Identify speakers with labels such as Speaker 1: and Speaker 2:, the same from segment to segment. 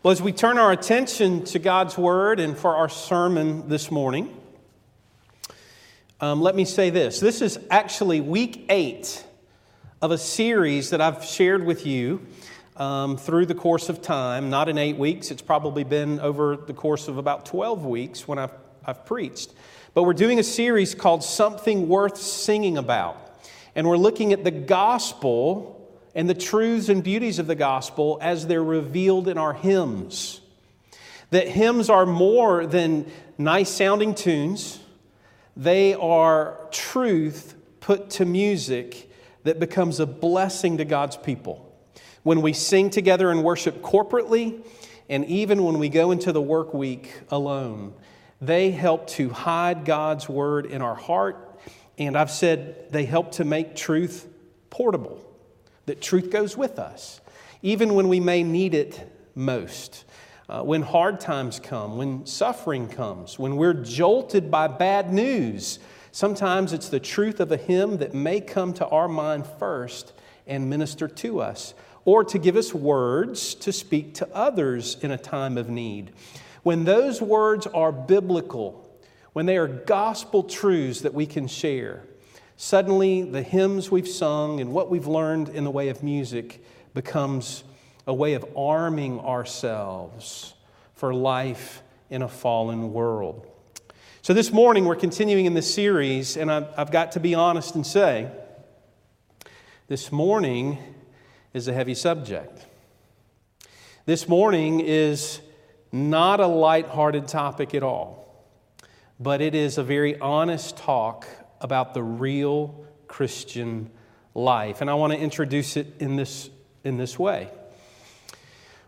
Speaker 1: Well, as we turn our attention to God's Word and for our sermon this morning, um, let me say this. This is actually week eight of a series that I've shared with you um, through the course of time. Not in eight weeks, it's probably been over the course of about 12 weeks when I've, I've preached. But we're doing a series called Something Worth Singing About. And we're looking at the gospel and the truths and beauties of the gospel as they're revealed in our hymns. That hymns are more than nice sounding tunes, they are truth put to music that becomes a blessing to God's people. When we sing together and worship corporately, and even when we go into the work week alone, they help to hide God's word in our heart. And I've said they help to make truth portable that truth goes with us, even when we may need it most. Uh, when hard times come, when suffering comes, when we're jolted by bad news, sometimes it's the truth of a hymn that may come to our mind first and minister to us, or to give us words to speak to others in a time of need. When those words are biblical, when they are gospel truths that we can share, Suddenly, the hymns we've sung and what we've learned in the way of music becomes a way of arming ourselves for life in a fallen world. So, this morning we're continuing in this series, and I've, I've got to be honest and say, this morning is a heavy subject. This morning is not a light-hearted topic at all, but it is a very honest talk about the real Christian life. And I want to introduce it in this, in this way.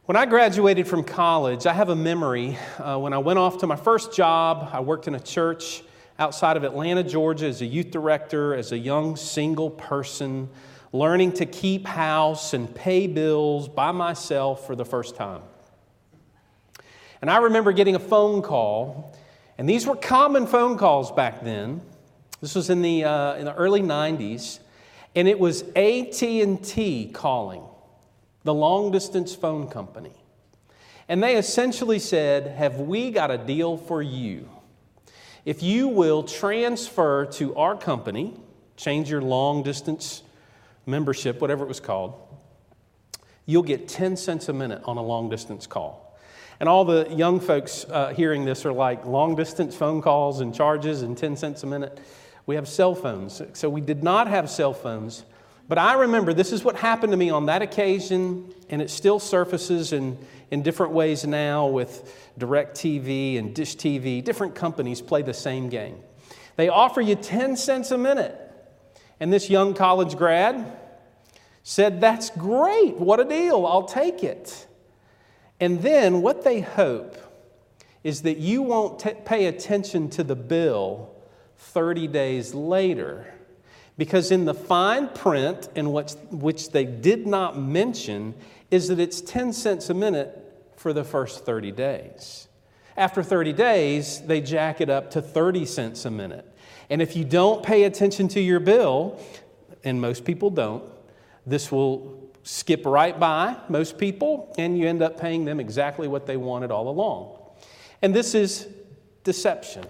Speaker 1: When I graduated from college, I have a memory. Uh, when I went off to my first job, I worked in a church outside of Atlanta, Georgia, as a youth director, as a young single person, learning to keep house and pay bills by myself for the first time. And I remember getting a phone call, and these were common phone calls back then. This was in the, uh, in the early 90s, and it was AT&T calling, the long-distance phone company. And they essentially said, have we got a deal for you? If you will transfer to our company, change your long-distance membership, whatever it was called, you'll get 10 cents a minute on a long-distance call. And all the young folks uh, hearing this are like long distance phone calls and charges and 10 cents a minute. We have cell phones. So we did not have cell phones. But I remember this is what happened to me on that occasion, and it still surfaces in, in different ways now with DirecTV and Dish TV. Different companies play the same game. They offer you 10 cents a minute. And this young college grad said, That's great. What a deal. I'll take it. And then what they hope is that you won't t- pay attention to the bill 30 days later. Because in the fine print, in which, which they did not mention, is that it's 10 cents a minute for the first 30 days. After 30 days, they jack it up to 30 cents a minute. And if you don't pay attention to your bill, and most people don't, this will skip right by most people, and you end up paying them exactly what they wanted all along. And this is deception.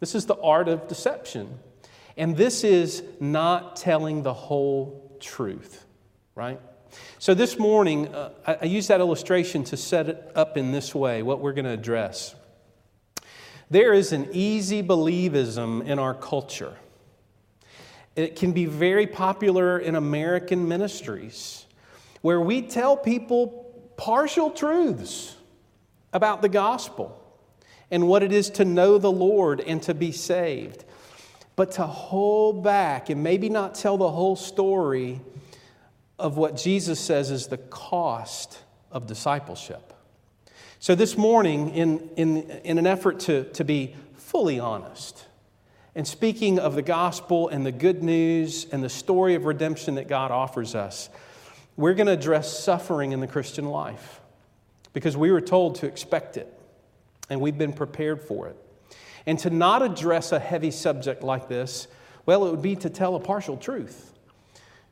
Speaker 1: This is the art of deception. And this is not telling the whole truth, right? So this morning, uh, I, I use that illustration to set it up in this way, what we're going to address. There is an easy believism in our culture. It can be very popular in American ministries where we tell people partial truths about the gospel and what it is to know the Lord and to be saved. But to hold back and maybe not tell the whole story of what Jesus says is the cost of discipleship. So, this morning, in, in, in an effort to, to be fully honest, and speaking of the gospel and the good news and the story of redemption that God offers us, we're going to address suffering in the Christian life because we were told to expect it and we've been prepared for it. And to not address a heavy subject like this, well, it would be to tell a partial truth.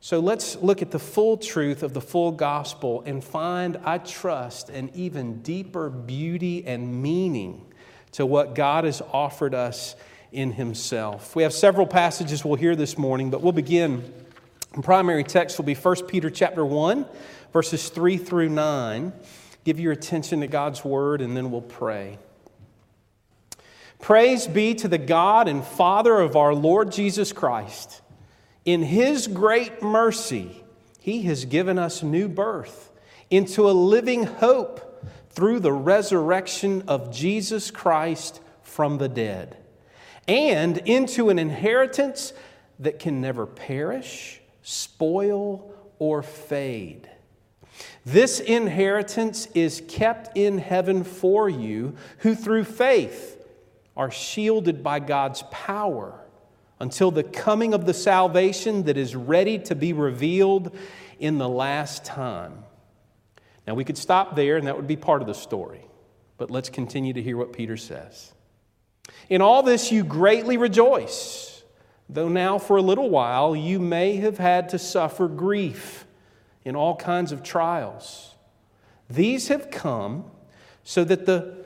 Speaker 1: So let's look at the full truth of the full gospel and find, I trust, an even deeper beauty and meaning to what God has offered us in Himself. We have several passages we'll hear this morning, but we'll begin. The primary text will be 1 Peter chapter 1, verses 3 through 9. Give your attention to God's word, and then we'll pray. Praise be to the God and Father of our Lord Jesus Christ. In His great mercy, He has given us new birth into a living hope through the resurrection of Jesus Christ from the dead, and into an inheritance that can never perish, spoil, or fade. This inheritance is kept in heaven for you, who through faith are shielded by God's power until the coming of the salvation that is ready to be revealed in the last time. Now, we could stop there, and that would be part of the story, but let's continue to hear what Peter says. In all this, you greatly rejoice, though now for a little while you may have had to suffer grief in all kinds of trials. These have come so that the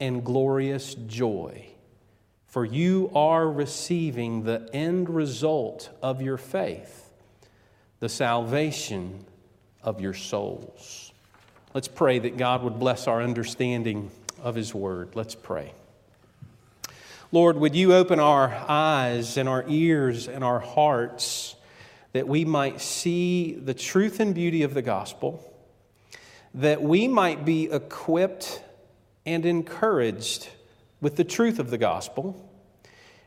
Speaker 1: and glorious joy. For you are receiving the end result of your faith, the salvation of your souls. Let's pray that God would bless our understanding of His Word. Let's pray. Lord, would you open our eyes and our ears and our hearts that we might see the truth and beauty of the gospel, that we might be equipped and encouraged with the truth of the gospel,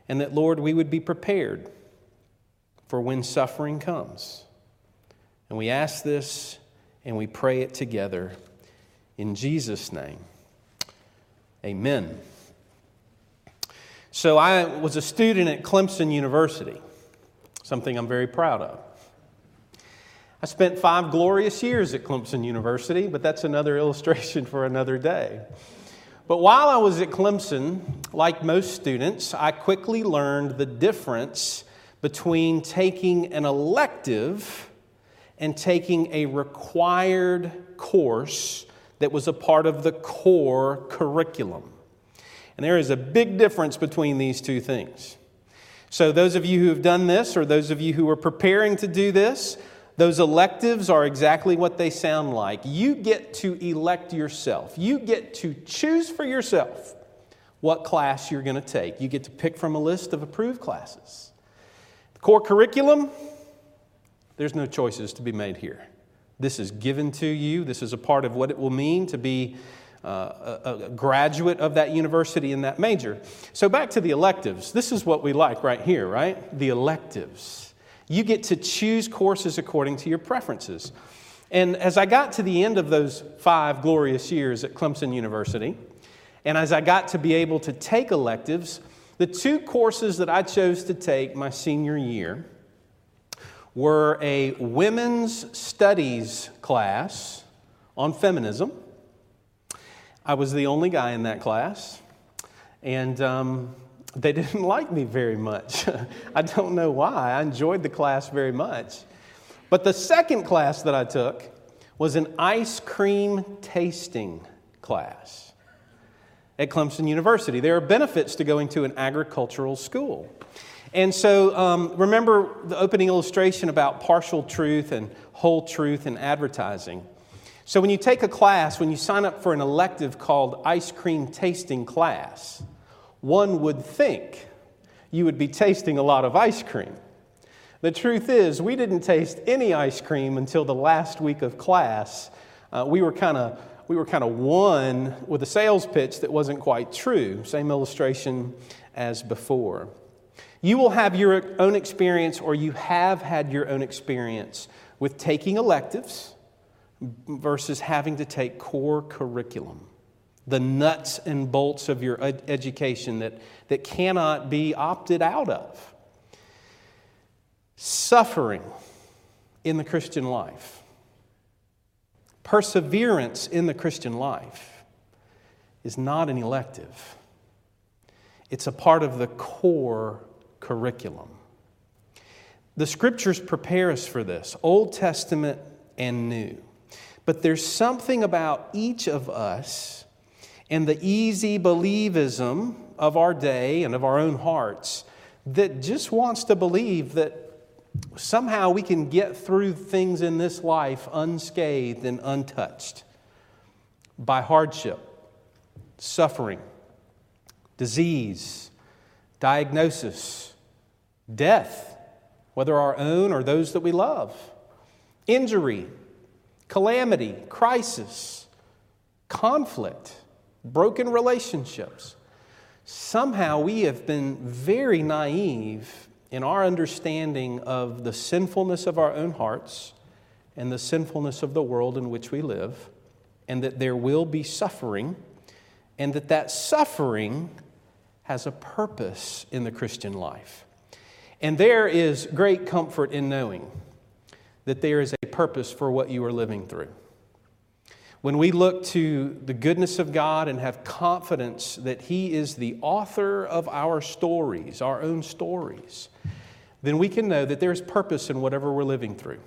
Speaker 1: and that, Lord, we would be prepared for when suffering comes. And we ask this and we pray it together in Jesus' name. Amen. So, I was a student at Clemson University, something I'm very proud of. I spent five glorious years at Clemson University, but that's another illustration for another day. But while I was at Clemson, like most students, I quickly learned the difference between taking an elective and taking a required course that was a part of the core curriculum. And there is a big difference between these two things. So, those of you who have done this, or those of you who are preparing to do this, those electives are exactly what they sound like. You get to elect yourself, you get to choose for yourself what class you're going to take. You get to pick from a list of approved classes. The core curriculum, there's no choices to be made here. This is given to you. This is a part of what it will mean to be uh, a, a, graduate of that university in that major. So, back to the electives. This is what we like right here, right? The electives. You get to choose courses according to your preferences. And as I got to the end of those five glorious years at Clemson University, and as I got to be able to take electives, the two courses that I chose to take my senior year were a women's studies class on feminism. I was the only guy in that class, and um, they didn't like me very much. I don't know why. I enjoyed the class very much. But the second class that I took was an ice cream tasting class at Clemson University. There are benefits to going to an agricultural school. And so, um, remember the opening illustration about partial truth and whole truth in advertising. So, when you take a class, when you sign up for an elective called ice cream tasting class, one would think you would be tasting a lot of ice cream. The truth is, we didn't taste any ice cream until the last week of class. Uh, we were kind of we were kind of won with a sales pitch that wasn't quite true. Same illustration as before. You will have your own experience, or you have had your own experience with taking electives versus having to take core curriculum, the nuts and bolts of your ed- education that, that cannot be opted out of. Suffering in the Christian life, perseverance in the Christian life is not an elective, it's a part of the core curriculum. The scriptures prepare us for this, Old Testament and New. But there's something about each of us and the easy believism of our day and of our own hearts that just wants to believe that somehow we can get through things in this life unscathed and untouched by hardship, suffering, disease, diagnosis, death, whether our own or those that we love, injury, calamity, crisis, conflict, broken relationships. Somehow we have been very naive in our understanding of the sinfulness of our own hearts and the sinfulness of the world in which we live, and that there will be suffering, and that that suffering has a purpose in the Christian life. And there is great comfort in knowing that there is a purpose for what you are living through. When we look to the goodness of God and have confidence that He is the author of our stories, our own stories, then we can know that there's purpose in whatever we're living through.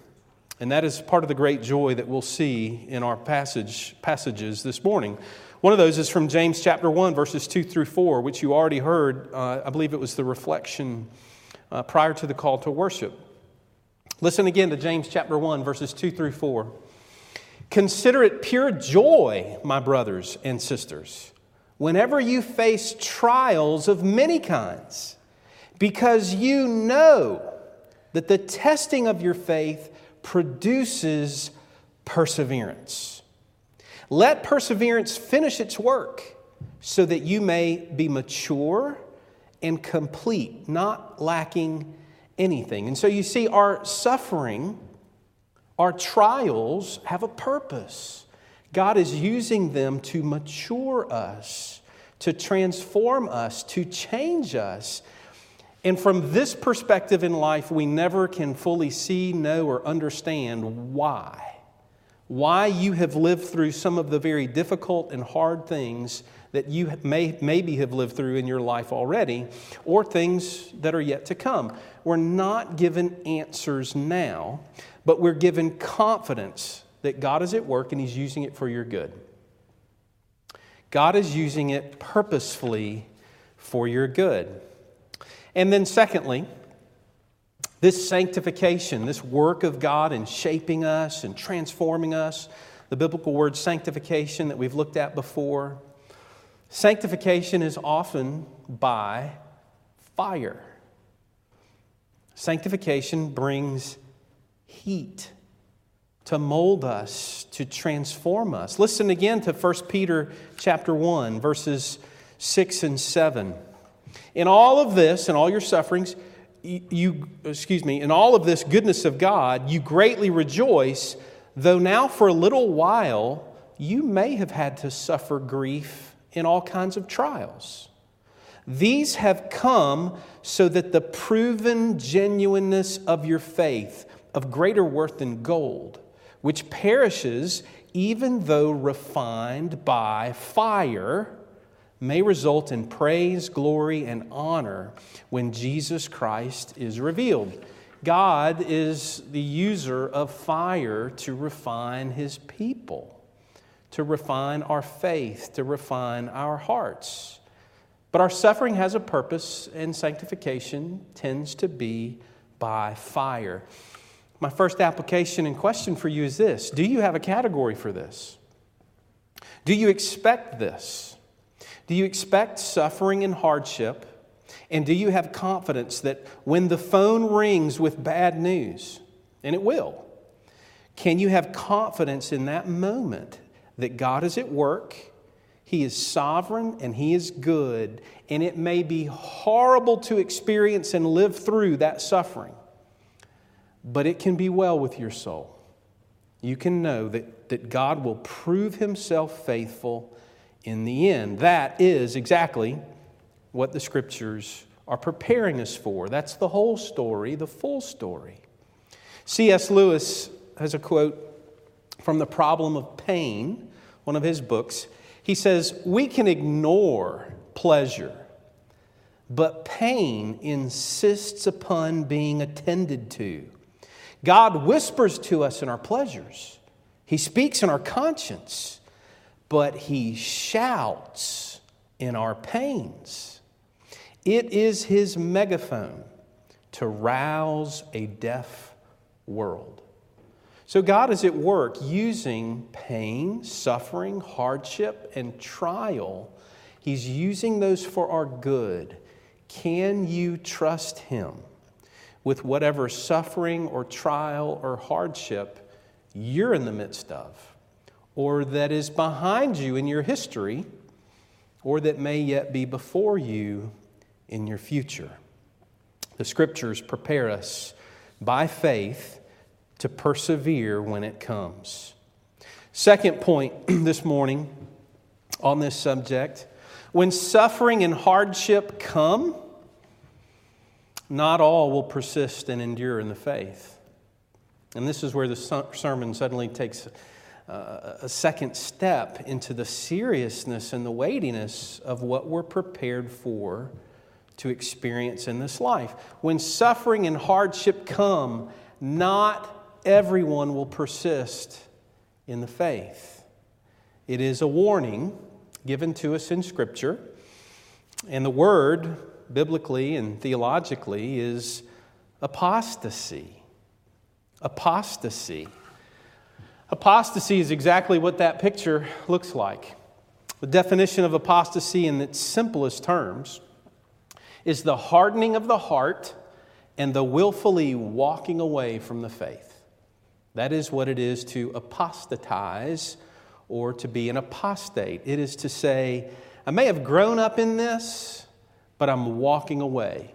Speaker 1: And that is part of the great joy that we'll see in our passage, passages this morning. One of those is from James chapter 1, verses 2 through 4, which you already heard. Uh, I believe it was the reflection uh, prior to the call to worship. Listen again to James chapter 1, verses 2 through 4. Consider it pure joy, my brothers and sisters, whenever you face trials of many kinds, because you know that the testing of your faith produces perseverance. Let perseverance finish its work so that you may be mature and complete, not lacking anything. And so you see, our suffering, our trials have a purpose. God is using them to mature us, to transform us, to change us. And from this perspective in life, we never can fully see, know, or understand why why you have lived through some of the very difficult and hard things that you may maybe have lived through in your life already, or things that are yet to come. We're not given answers now, but we're given confidence that God is at work and He's using it for your good. God is using it purposefully for your good. And then, secondly, this sanctification, this work of God in shaping us and transforming us, the biblical word sanctification that we've looked at before, sanctification is often by fire. Sanctification brings heat to mold us, to transform us. Listen again to 1 Peter chapter 1 verses 6 and 7. In all of this and all your sufferings, you, excuse me, in all of this goodness of God, you greatly rejoice, though now for a little while you may have had to suffer grief in all kinds of trials. These have come so that the proven genuineness of your faith, of greater worth than gold, which perishes even though refined by fire, may result in praise, glory, and honor when Jesus Christ is revealed. God is the user of fire to refine his people, to refine our faith, to refine our hearts. But our suffering has a purpose, and sanctification tends to be by fire. My first application and question for you is this Do you have a category for this? Do you expect this? Do you expect suffering and hardship? And do you have confidence that when the phone rings with bad news, and it will, can you have confidence in that moment that God is at work? He is sovereign and He is good, and it may be horrible to experience and live through that suffering, but it can be well with your soul. You can know that, that God will prove Himself faithful in the end. That is exactly what the scriptures are preparing us for. That's the whole story, the full story. C.S. Lewis has a quote from The Problem of Pain, one of his books. He says, We can ignore pleasure, but pain insists upon being attended to. God whispers to us in our pleasures, He speaks in our conscience, but He shouts in our pains. It is His megaphone to rouse a deaf world. So God is at work using pain, suffering, hardship, and trial. He's using those for our good. Can you trust Him with whatever suffering or trial or hardship you're in the midst of, or that is behind you in your history, or that may yet be before you in your future? The scriptures prepare us by faith to persevere when it comes. Second point this morning on this subject when suffering and hardship come, not all will persist and endure in the faith. And this is where the sermon suddenly takes uh, a second step into the seriousness and the weightiness of what we're prepared for to experience in this life. When suffering and hardship come, not everyone will persist in the faith. It is a warning given to us in Scripture, and the word, biblically and theologically, is apostasy. Apostasy. Apostasy is exactly what that picture looks like. The definition of apostasy, in its simplest terms, is the hardening of the heart and the willfully walking away from the faith. That is what it is to apostatize or to be an apostate. It is to say, I may have grown up in this, but I'm walking away.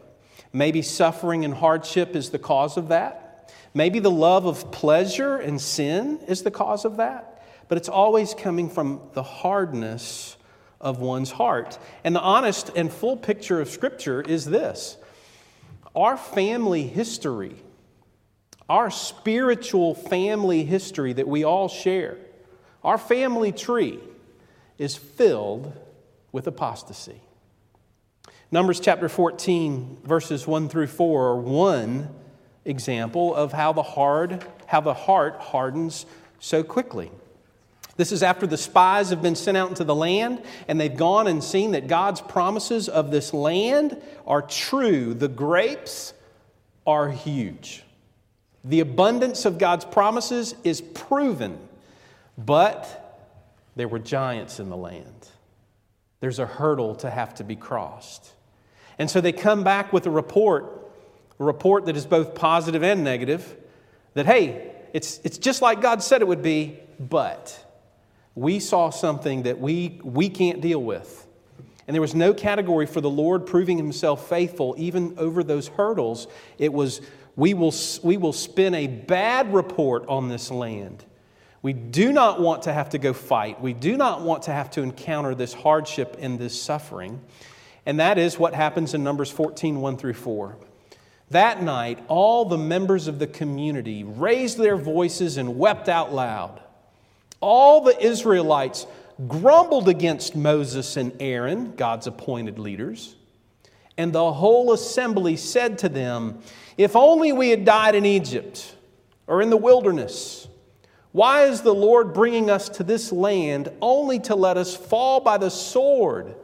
Speaker 1: Maybe suffering and hardship is the cause of that. Maybe the love of pleasure and sin is the cause of that. But it's always coming from the hardness of one's heart. And the honest and full picture of Scripture is this our family history our spiritual family history that we all share, our family tree, is filled with apostasy. Numbers chapter 14, verses 1 through 4 are one example of how the hard, how the heart hardens so quickly. This is after the spies have been sent out into the land and they've gone and seen that God's promises of this land are true. The grapes are huge. The abundance of God's promises is proven, but there were giants in the land. There's a hurdle to have to be crossed. And so they come back with a report, a report that is both positive and negative, that, hey, it's, it's just like God said it would be, but we saw something that we, we can't deal with. And there was no category for the Lord proving himself faithful even over those hurdles. It was we will, we will spin a bad report on this land. We do not want to have to go fight. We do not want to have to encounter this hardship and this suffering. And that is what happens in Numbers 14 1 through 4. That night, all the members of the community raised their voices and wept out loud. All the Israelites grumbled against Moses and Aaron, God's appointed leaders. And the whole assembly said to them, If only we had died in Egypt or in the wilderness. Why is the Lord bringing us to this land only to let us fall by the sword?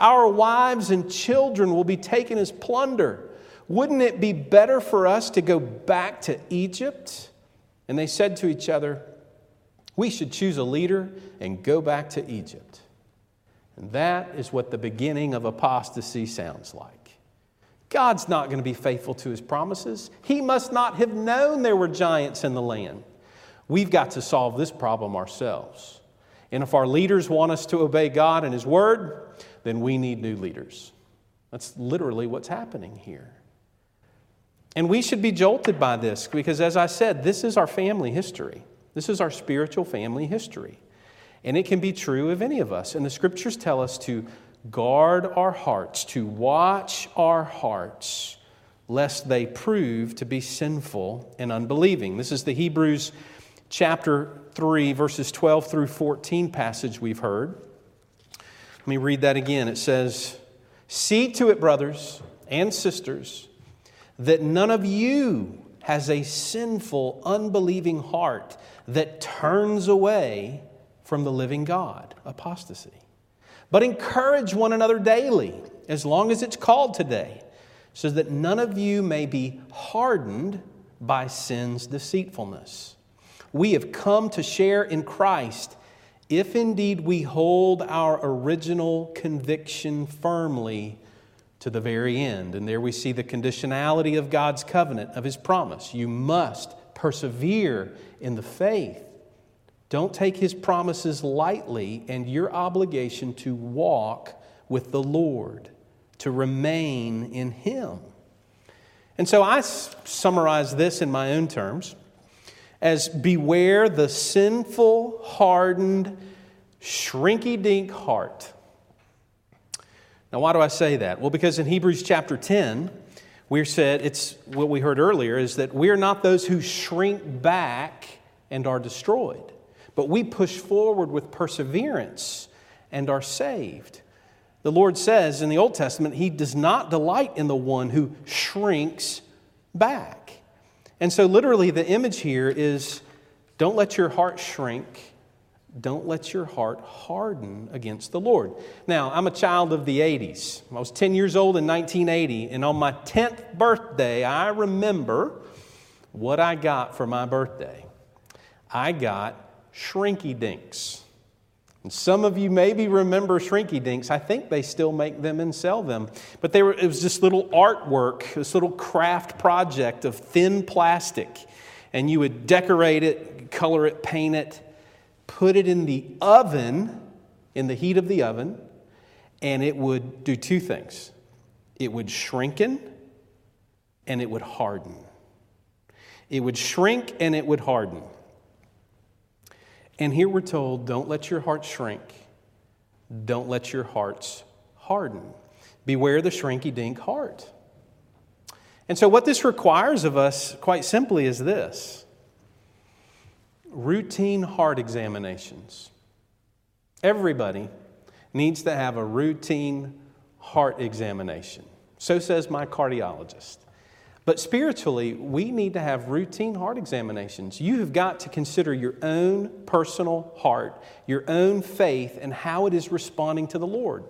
Speaker 1: Our wives and children will be taken as plunder. Wouldn't it be better for us to go back to Egypt? And they said to each other, We should choose a leader and go back to Egypt. And that is what the beginning of apostasy sounds like. God's not going to be faithful to his promises. He must not have known there were giants in the land. We've got to solve this problem ourselves. And if our leaders want us to obey God and His Word, then we need new leaders. That's literally what's happening here. And we should be jolted by this because, as I said, this is our family history. This is our spiritual family history. And it can be true of any of us. And the scriptures tell us to guard our hearts, to watch our hearts, lest they prove to be sinful and unbelieving. This is the Hebrews chapter 3, verses 12 through 14 passage we've heard. Let me read that again. It says, See to it, brothers and sisters, that none of you has a sinful, unbelieving heart that turns away from the living God, apostasy. But encourage one another daily, as long as it's called today, so that none of you may be hardened by sin's deceitfulness. We have come to share in Christ if indeed we hold our original conviction firmly to the very end. And there we see the conditionality of God's covenant, of His promise. You must persevere in the faith. Don't take His promises lightly and your obligation to walk with the Lord, to remain in Him. And so I summarize this in my own terms as beware the sinful, hardened, shrinky dink heart. Now, why do I say that? Well, because in Hebrews chapter 10, we're said, it's what we heard earlier, is that we are not those who shrink back and are destroyed, but we push forward with perseverance and are saved. The Lord says in the Old Testament, He does not delight in the one who shrinks back. And so, literally, the image here is don't let your heart shrink. Don't let your heart harden against the Lord. Now, I'm a child of the 80s. I was 10 years old in 1980, and on my 10th birthday, I remember what I got for my birthday. I got Shrinky Dinks. And some of you maybe remember Shrinky Dinks. I think they still make them and sell them. But they were, it was this little artwork, this little craft project of thin plastic. And you would decorate it, color it, paint it, put it in the oven, in the heat of the oven, and it would do two things it would shrinken and it would harden. It would shrink and it would harden. And here we're told don't let your heart shrink, don't let your hearts harden. Beware the shrinky dink heart. And so, what this requires of us, quite simply, is this routine heart examinations. Everybody needs to have a routine heart examination. So says my cardiologist. But spiritually, we need to have routine heart examinations. You have got to consider your own personal heart, your own faith, and how it is responding to the Lord,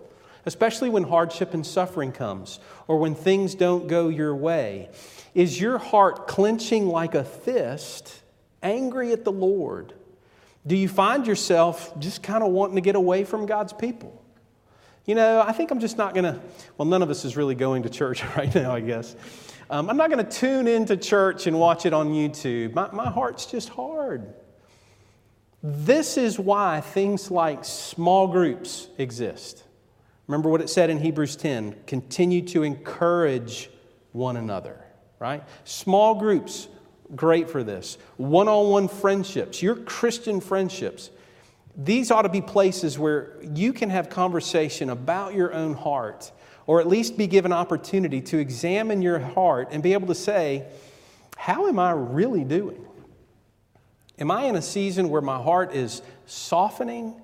Speaker 1: especially when hardship and suffering comes or when things don't go your way. Is your heart clenching like a fist, angry at the Lord? Do you find yourself just kind of wanting to get away from God's people? You know, I think I'm just not going to, well, none of us is really going to church right now, I guess. Um, I'm not going to tune into church and watch it on YouTube. My, my heart's just hard. This is why things like small groups exist. Remember what it said in Hebrews 10 continue to encourage one another, right? Small groups, great for this. One on one friendships, your Christian friendships. These ought to be places where you can have conversation about your own heart or at least be given opportunity to examine your heart and be able to say, How am I really doing? Am I in a season where my heart is softening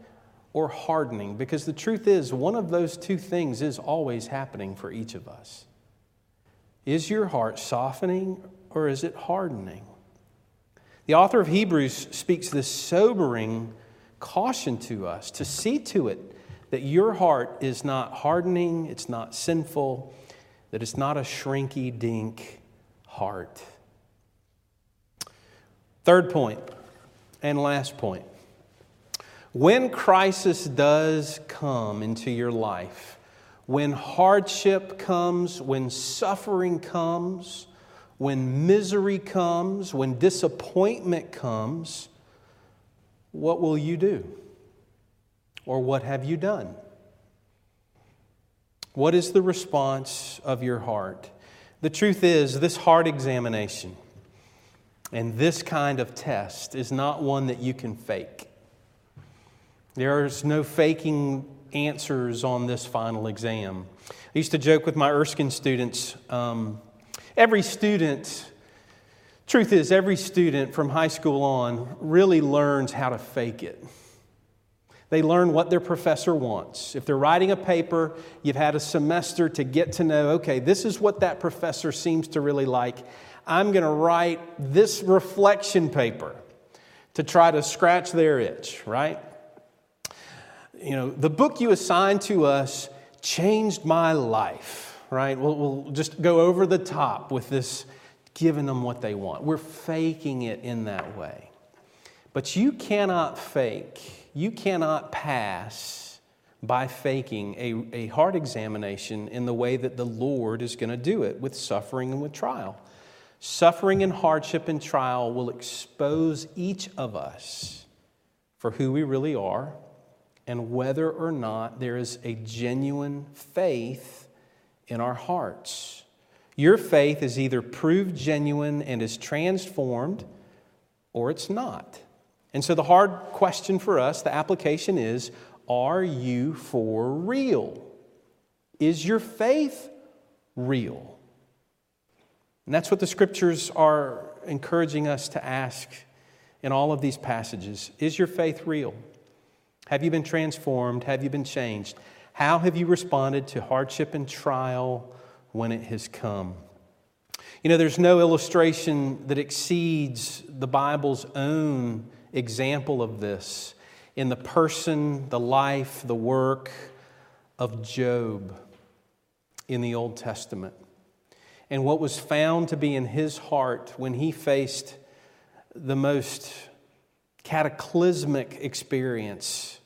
Speaker 1: or hardening? Because the truth is, one of those two things is always happening for each of us. Is your heart softening or is it hardening? The author of Hebrews speaks this sobering caution to us to see to it that your heart is not hardening, it's not sinful, that it's not a shrinky dink heart. Third point and last point. When crisis does come into your life, when hardship comes, when suffering comes, when misery comes, when disappointment comes, what will you do? Or what have you done? What is the response of your heart? The truth is, this heart examination and this kind of test is not one that you can fake. There's no faking answers on this final exam. I used to joke with my Erskine students. Um, every student, truth is, every student from high school on really learns how to fake it. They learn what their professor wants. If they're writing a paper, you've had a semester to get to know, okay, this is what that professor seems to really like. I'm going to write this reflection paper to try to scratch their itch, right? You know, the book you assigned to us changed my life, right? We'll, we'll just go over the top with this giving them what they want. We're faking it in that way. But you cannot fake, you cannot pass by faking a, a heart examination in the way that the Lord is going to do it with suffering and with trial. Suffering and hardship and trial will expose each of us for who we really are and whether or not there is a genuine faith in our hearts. Your faith is either proved genuine and is transformed, or it's not. And so, the hard question for us, the application is Are you for real? Is your faith real? And that's what the scriptures are encouraging us to ask in all of these passages. Is your faith real? Have you been transformed? Have you been changed? How have you responded to hardship and trial when it has come? You know, there's no illustration that exceeds the Bible's own example of this in the person, the life, the work of Job in the Old Testament and what was found to be in his heart when he faced the most cataclysmic experience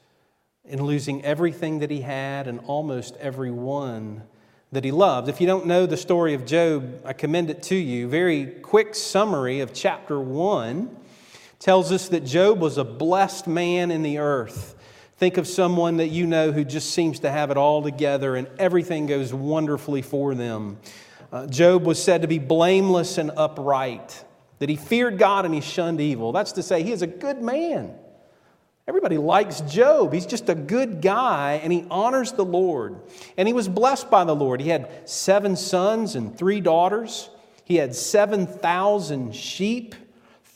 Speaker 1: in losing everything that he had and almost everyone that he loved. If you don't know the story of Job, I commend it to you. Very quick summary of chapter 1 tells us that Job was a blessed man in the earth. Think of someone that you know who just seems to have it all together and everything goes wonderfully for them. Uh, Job was said to be blameless and upright, that he feared God and he shunned evil. That's to say, he is a good man. Everybody likes Job. He's just a good guy and he honors the Lord. And he was blessed by the Lord. He had seven sons and three daughters. He had 7,000 sheep,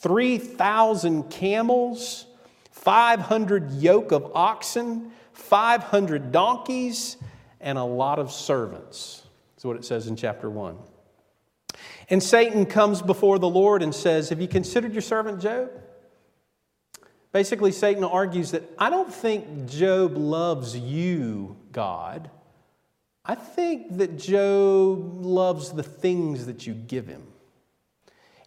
Speaker 1: 3,000 camels, 500 yoke of oxen, 500 donkeys, and a lot of servants. That's what it says in chapter 1. And Satan comes before the Lord and says, Have you considered your servant Job? Basically, Satan argues that I don't think Job loves you, God. I think that Job loves the things that you give him.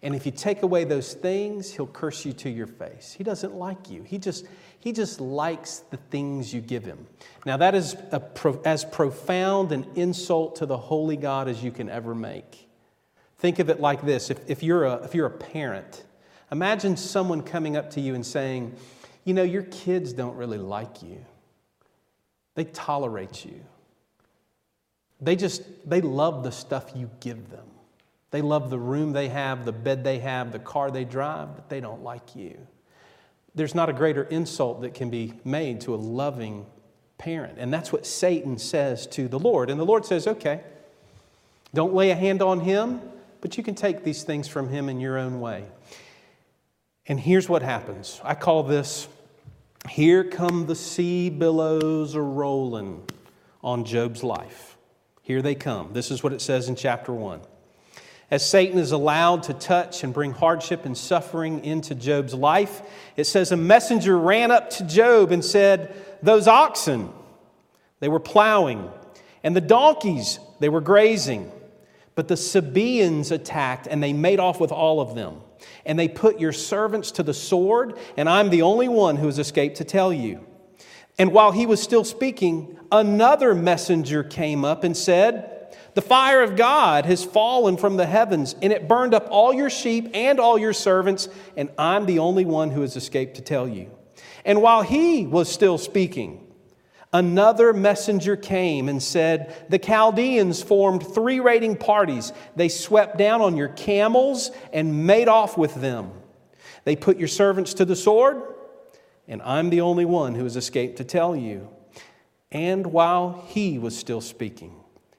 Speaker 1: And if you take away those things, he'll curse you to your face. He doesn't like you. He just, he just likes the things you give him. Now, that is pro, as profound an insult to the holy God as you can ever make. Think of it like this if, if, you're a, if you're a parent, imagine someone coming up to you and saying, You know, your kids don't really like you, they tolerate you. They just, they love the stuff you give them. They love the room they have, the bed they have, the car they drive, but they don't like you. There's not a greater insult that can be made to a loving parent. And that's what Satan says to the Lord. And the Lord says, okay, don't lay a hand on him, but you can take these things from him in your own way. And here's what happens I call this Here Come the Sea Billows a Rolling on Job's life. Here they come. This is what it says in chapter 1 as Satan is allowed to touch and bring hardship and suffering into Job's life, it says a messenger ran up to Job and said, Those oxen, they were plowing, and the donkeys, they were grazing. But the Sabaeans attacked and they made off with all of them. And they put your servants to the sword, and I'm the only one who has escaped to tell you. And while he was still speaking, another messenger came up and said, the fire of God has fallen from the heavens, and it burned up all your sheep and all your servants, and I'm the only one who has escaped to tell you. And while he was still speaking, Another messenger came and said, The Chaldeans formed three raiding parties. They swept down on your camels and made off with them. They put your servants to the sword, and I'm the only one who has escaped to tell you. And while he was still speaking,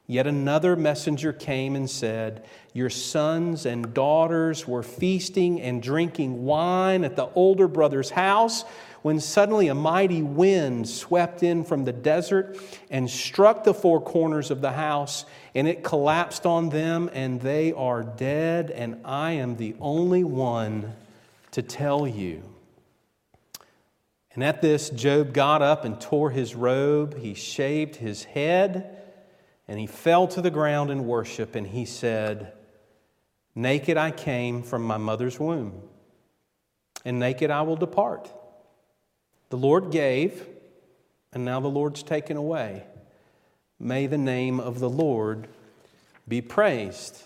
Speaker 1: yet another messenger came and said, Your sons and daughters were feasting and drinking wine at the older brother's house when suddenly a mighty wind swept in from the desert and struck the four corners of the house, and it collapsed on them, and they are dead, and I am the only one to tell you. And at this, Job got up and tore his robe. He shaved his head and he fell to the ground in worship and he said, Naked I came from my mother's womb, and naked I will depart. The Lord gave, and now the Lord's taken away. May the name of the Lord be praised.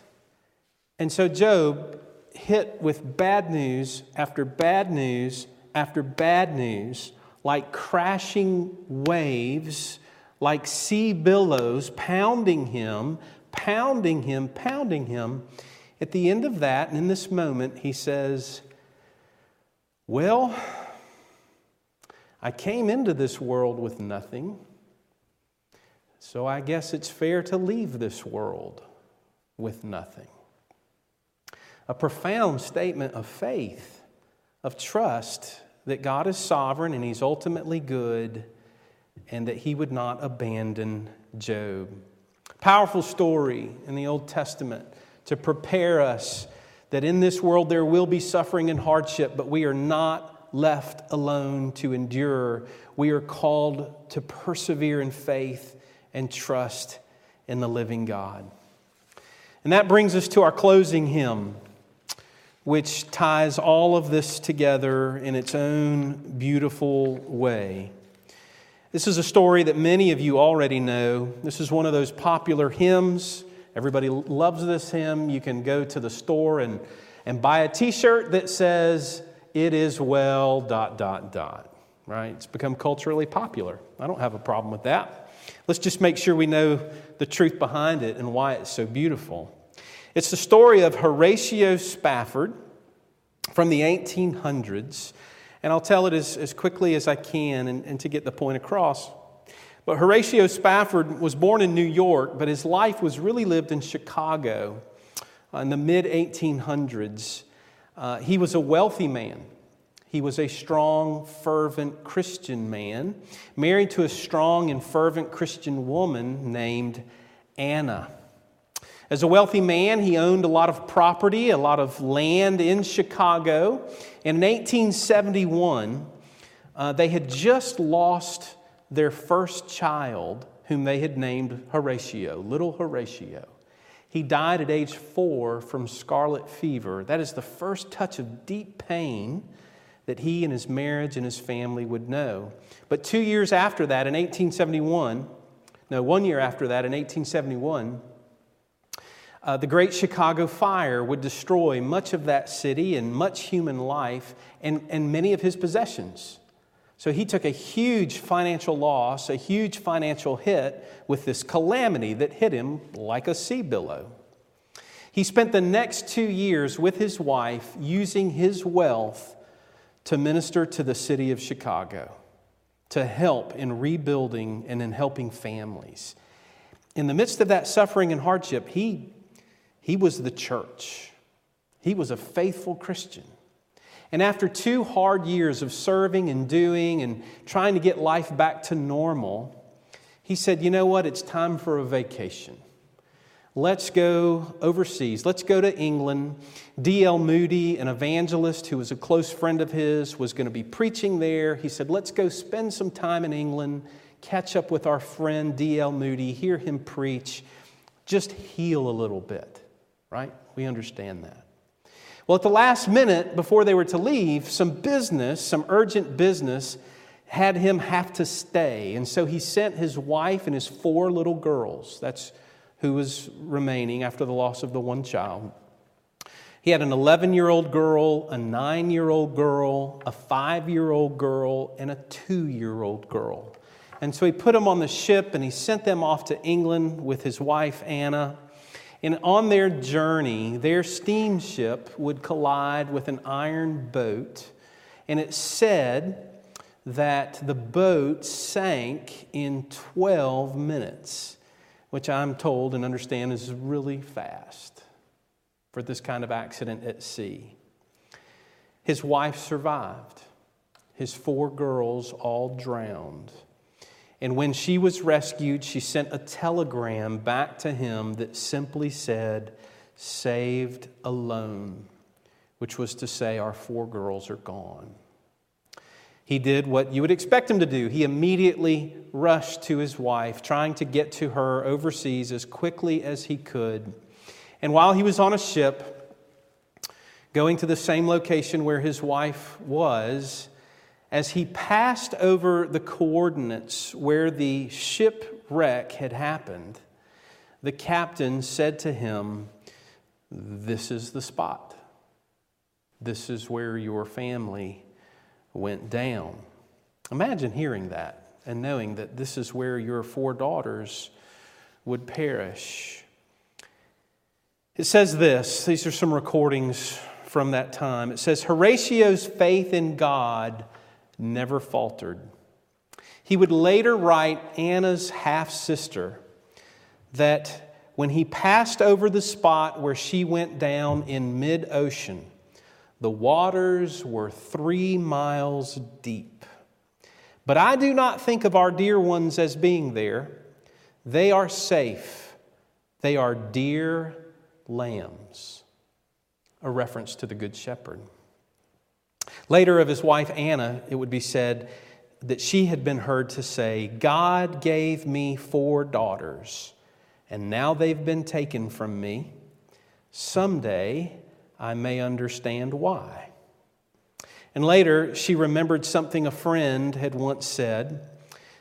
Speaker 1: And so Job, hit with bad news after bad news after bad news, like crashing waves, like sea billows pounding him, pounding him, pounding him. At the end of that, and in this moment, he says, Well, I came into this world with nothing, so I guess it's fair to leave this world with nothing. A profound statement of faith, of trust that God is sovereign and He's ultimately good and that He would not abandon Job. Powerful story in the Old Testament to prepare us that in this world there will be suffering and hardship, but we are not left alone to endure. We are called to persevere in faith and trust in the living God. And that brings us to our closing hymn, which ties all of this together in its own beautiful way. This is a story that many of you already know. This is one of those popular hymns. Everybody loves this hymn. You can go to the store and, and buy a t shirt that says, it is well, dot, dot, dot, right? It's become culturally popular. I don't have a problem with that. Let's just make sure we know the truth behind it and why it's so beautiful. It's the story of Horatio Spafford from the 1800s, and I'll tell it as, as quickly as I can and, and to get the point across. But Horatio Spafford was born in New York, but his life was really lived in Chicago in the mid 1800s. Uh, he was a wealthy man. He was a strong, fervent Christian man, married to a strong and fervent Christian woman named Anna. As a wealthy man, he owned a lot of property, a lot of land in Chicago. And in 1871, uh, they had just lost their first child, whom they had named Horatio, little Horatio. He died at age four from scarlet fever. That is the first touch of deep pain that he and his marriage and his family would know. But two years after that, in 1871, no, one year after that, in 1871, uh, the Great Chicago Fire would destroy much of that city and much human life and, and many of his possessions. So he took a huge financial loss, a huge financial hit with this calamity that hit him like a sea billow. He spent the next two years with his wife using his wealth to minister to the city of Chicago, to help in rebuilding and in helping families. In the midst of that suffering and hardship, he, he was the church. He was a faithful Christian. And after two hard years of serving and doing and trying to get life back to normal, he said, You know what? It's time for a vacation. Let's go overseas. Let's go to England. D.L. Moody, an evangelist who was a close friend of his, was going to be preaching there. He said, Let's go spend some time in England, catch up with our friend D.L. Moody, hear him preach, just heal a little bit, right? We understand that. Well, at the last minute before they were to leave, some business, some urgent business, had him have to stay. And so he sent his wife and his four little girls. That's who was remaining after the loss of the one child. He had an 11 year old girl, a nine year old girl, a five year old girl, and a two year old girl. And so he put them on the ship and he sent them off to England with his wife, Anna. And on their journey, their steamship would collide with an iron boat. And it said that the boat sank in 12 minutes, which I'm told and understand is really fast for this kind of accident at sea. His wife survived, his four girls all drowned. And when she was rescued, she sent a telegram back to him that simply said, Saved alone, which was to say, Our four girls are gone. He did what you would expect him to do. He immediately rushed to his wife, trying to get to her overseas as quickly as he could. And while he was on a ship, going to the same location where his wife was, as he passed over the coordinates where the shipwreck had happened, the captain said to him, This is the spot. This is where your family went down. Imagine hearing that and knowing that this is where your four daughters would perish. It says this, these are some recordings from that time. It says, Horatio's faith in God never faltered. He would later write Anna's half sister that when he passed over the spot where she went down in mid ocean, the waters were three miles deep. But I do not think of our dear ones as being there. They are safe. They are dear lambs. A reference to the Good Shepherd. Later, of his wife Anna, it would be said that she had been heard to say, God gave me four daughters, and now they've been taken from me. Someday I may understand why. And later, she remembered something a friend had once said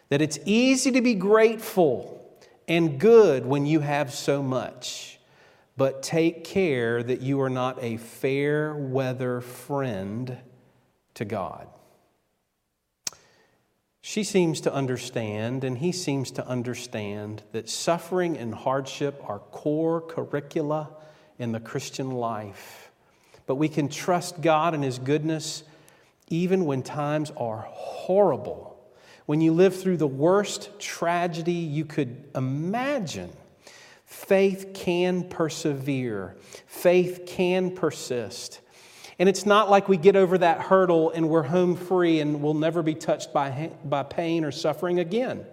Speaker 1: that it's easy to be grateful and good when you have so much, but take care that you are not a fair weather friend to God. She seems to understand, and he seems to understand, that suffering and hardship are core curricula in the Christian life. But we can trust God and His goodness even when times are horrible. When you live through the worst tragedy you could imagine, faith can persevere, faith can persist. And it's not like we get over that hurdle and we're home free and we'll never be touched by, by pain or suffering again.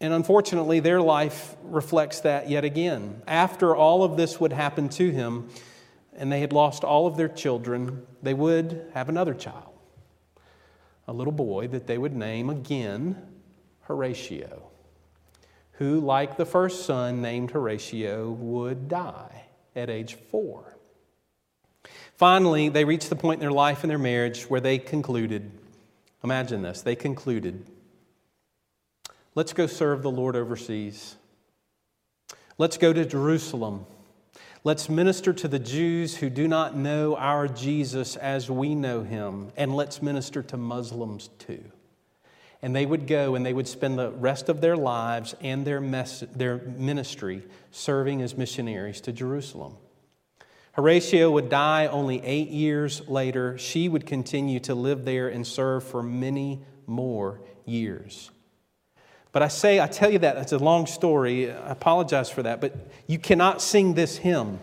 Speaker 1: And unfortunately, their life reflects that yet again. After all of this would happen to him, and they had lost all of their children, they would have another child, a little boy that they would name again Horatio, who, like the first son named Horatio, would die at age four. Finally, they reached the point in their life and their marriage where they concluded imagine this they concluded, let's go serve the Lord overseas. Let's go to Jerusalem. Let's minister to the Jews who do not know our Jesus as we know him, and let's minister to Muslims too. And they would go and they would spend the rest of their lives and their, their ministry serving as missionaries to Jerusalem. Horatio would die only eight years later. She would continue to live there and serve for many more years. But I say, I tell you that, it's a long story. I apologize for that. But you cannot sing this hymn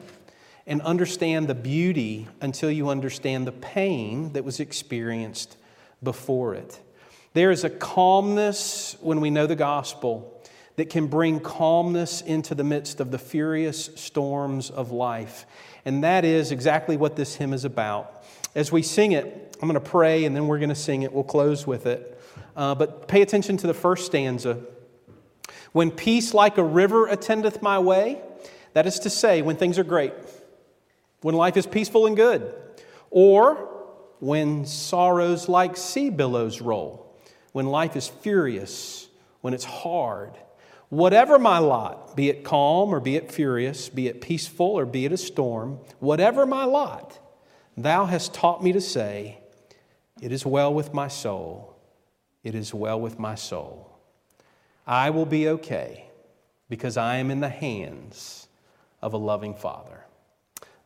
Speaker 1: and understand the beauty until you understand the pain that was experienced before it. There is a calmness when we know the gospel that can bring calmness into the midst of the furious storms of life. And that is exactly what this hymn is about. As we sing it, I'm going to pray and then we're going to sing it. We'll close with it. Uh, but pay attention to the first stanza. When peace like a river attendeth my way, that is to say, when things are great, when life is peaceful and good, or when sorrows like sea billows roll, when life is furious, when it's hard Whatever my lot, be it calm or be it furious, be it peaceful or be it a storm, whatever my lot, thou hast taught me to say, It is well with my soul, it is well with my soul. I will be okay because I am in the hands of a loving Father.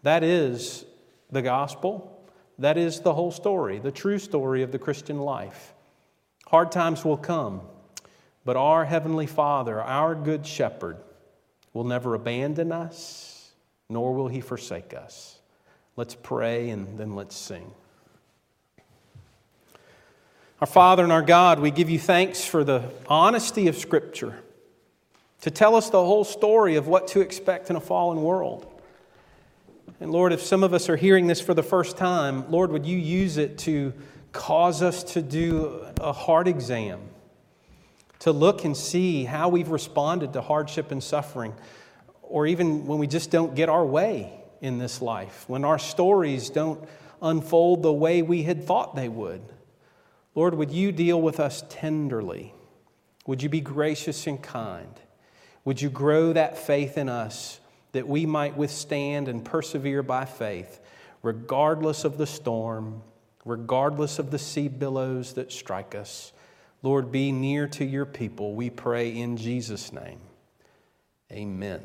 Speaker 1: That is the gospel. That is the whole story, the true story of the Christian life. Hard times will come, but our Heavenly Father, our Good Shepherd, will never abandon us, nor will He forsake us. Let's pray and then let's sing. Our Father and our God, we give you thanks for the honesty of Scripture to tell us the whole story of what to expect in a fallen world. And Lord, if some of us are hearing this for the first time, Lord, would you use it to cause us to do a heart exam, to look and see how we've responded to hardship and suffering, or even when we just don't get our way in this life, when our stories don't unfold the way we had thought they would. Lord, would you deal with us tenderly? Would you be gracious and kind? Would you grow that faith in us that we might withstand and persevere by faith, regardless of the storm, regardless of the sea billows that strike us. Lord, be near to your people, we pray in Jesus' name. Amen.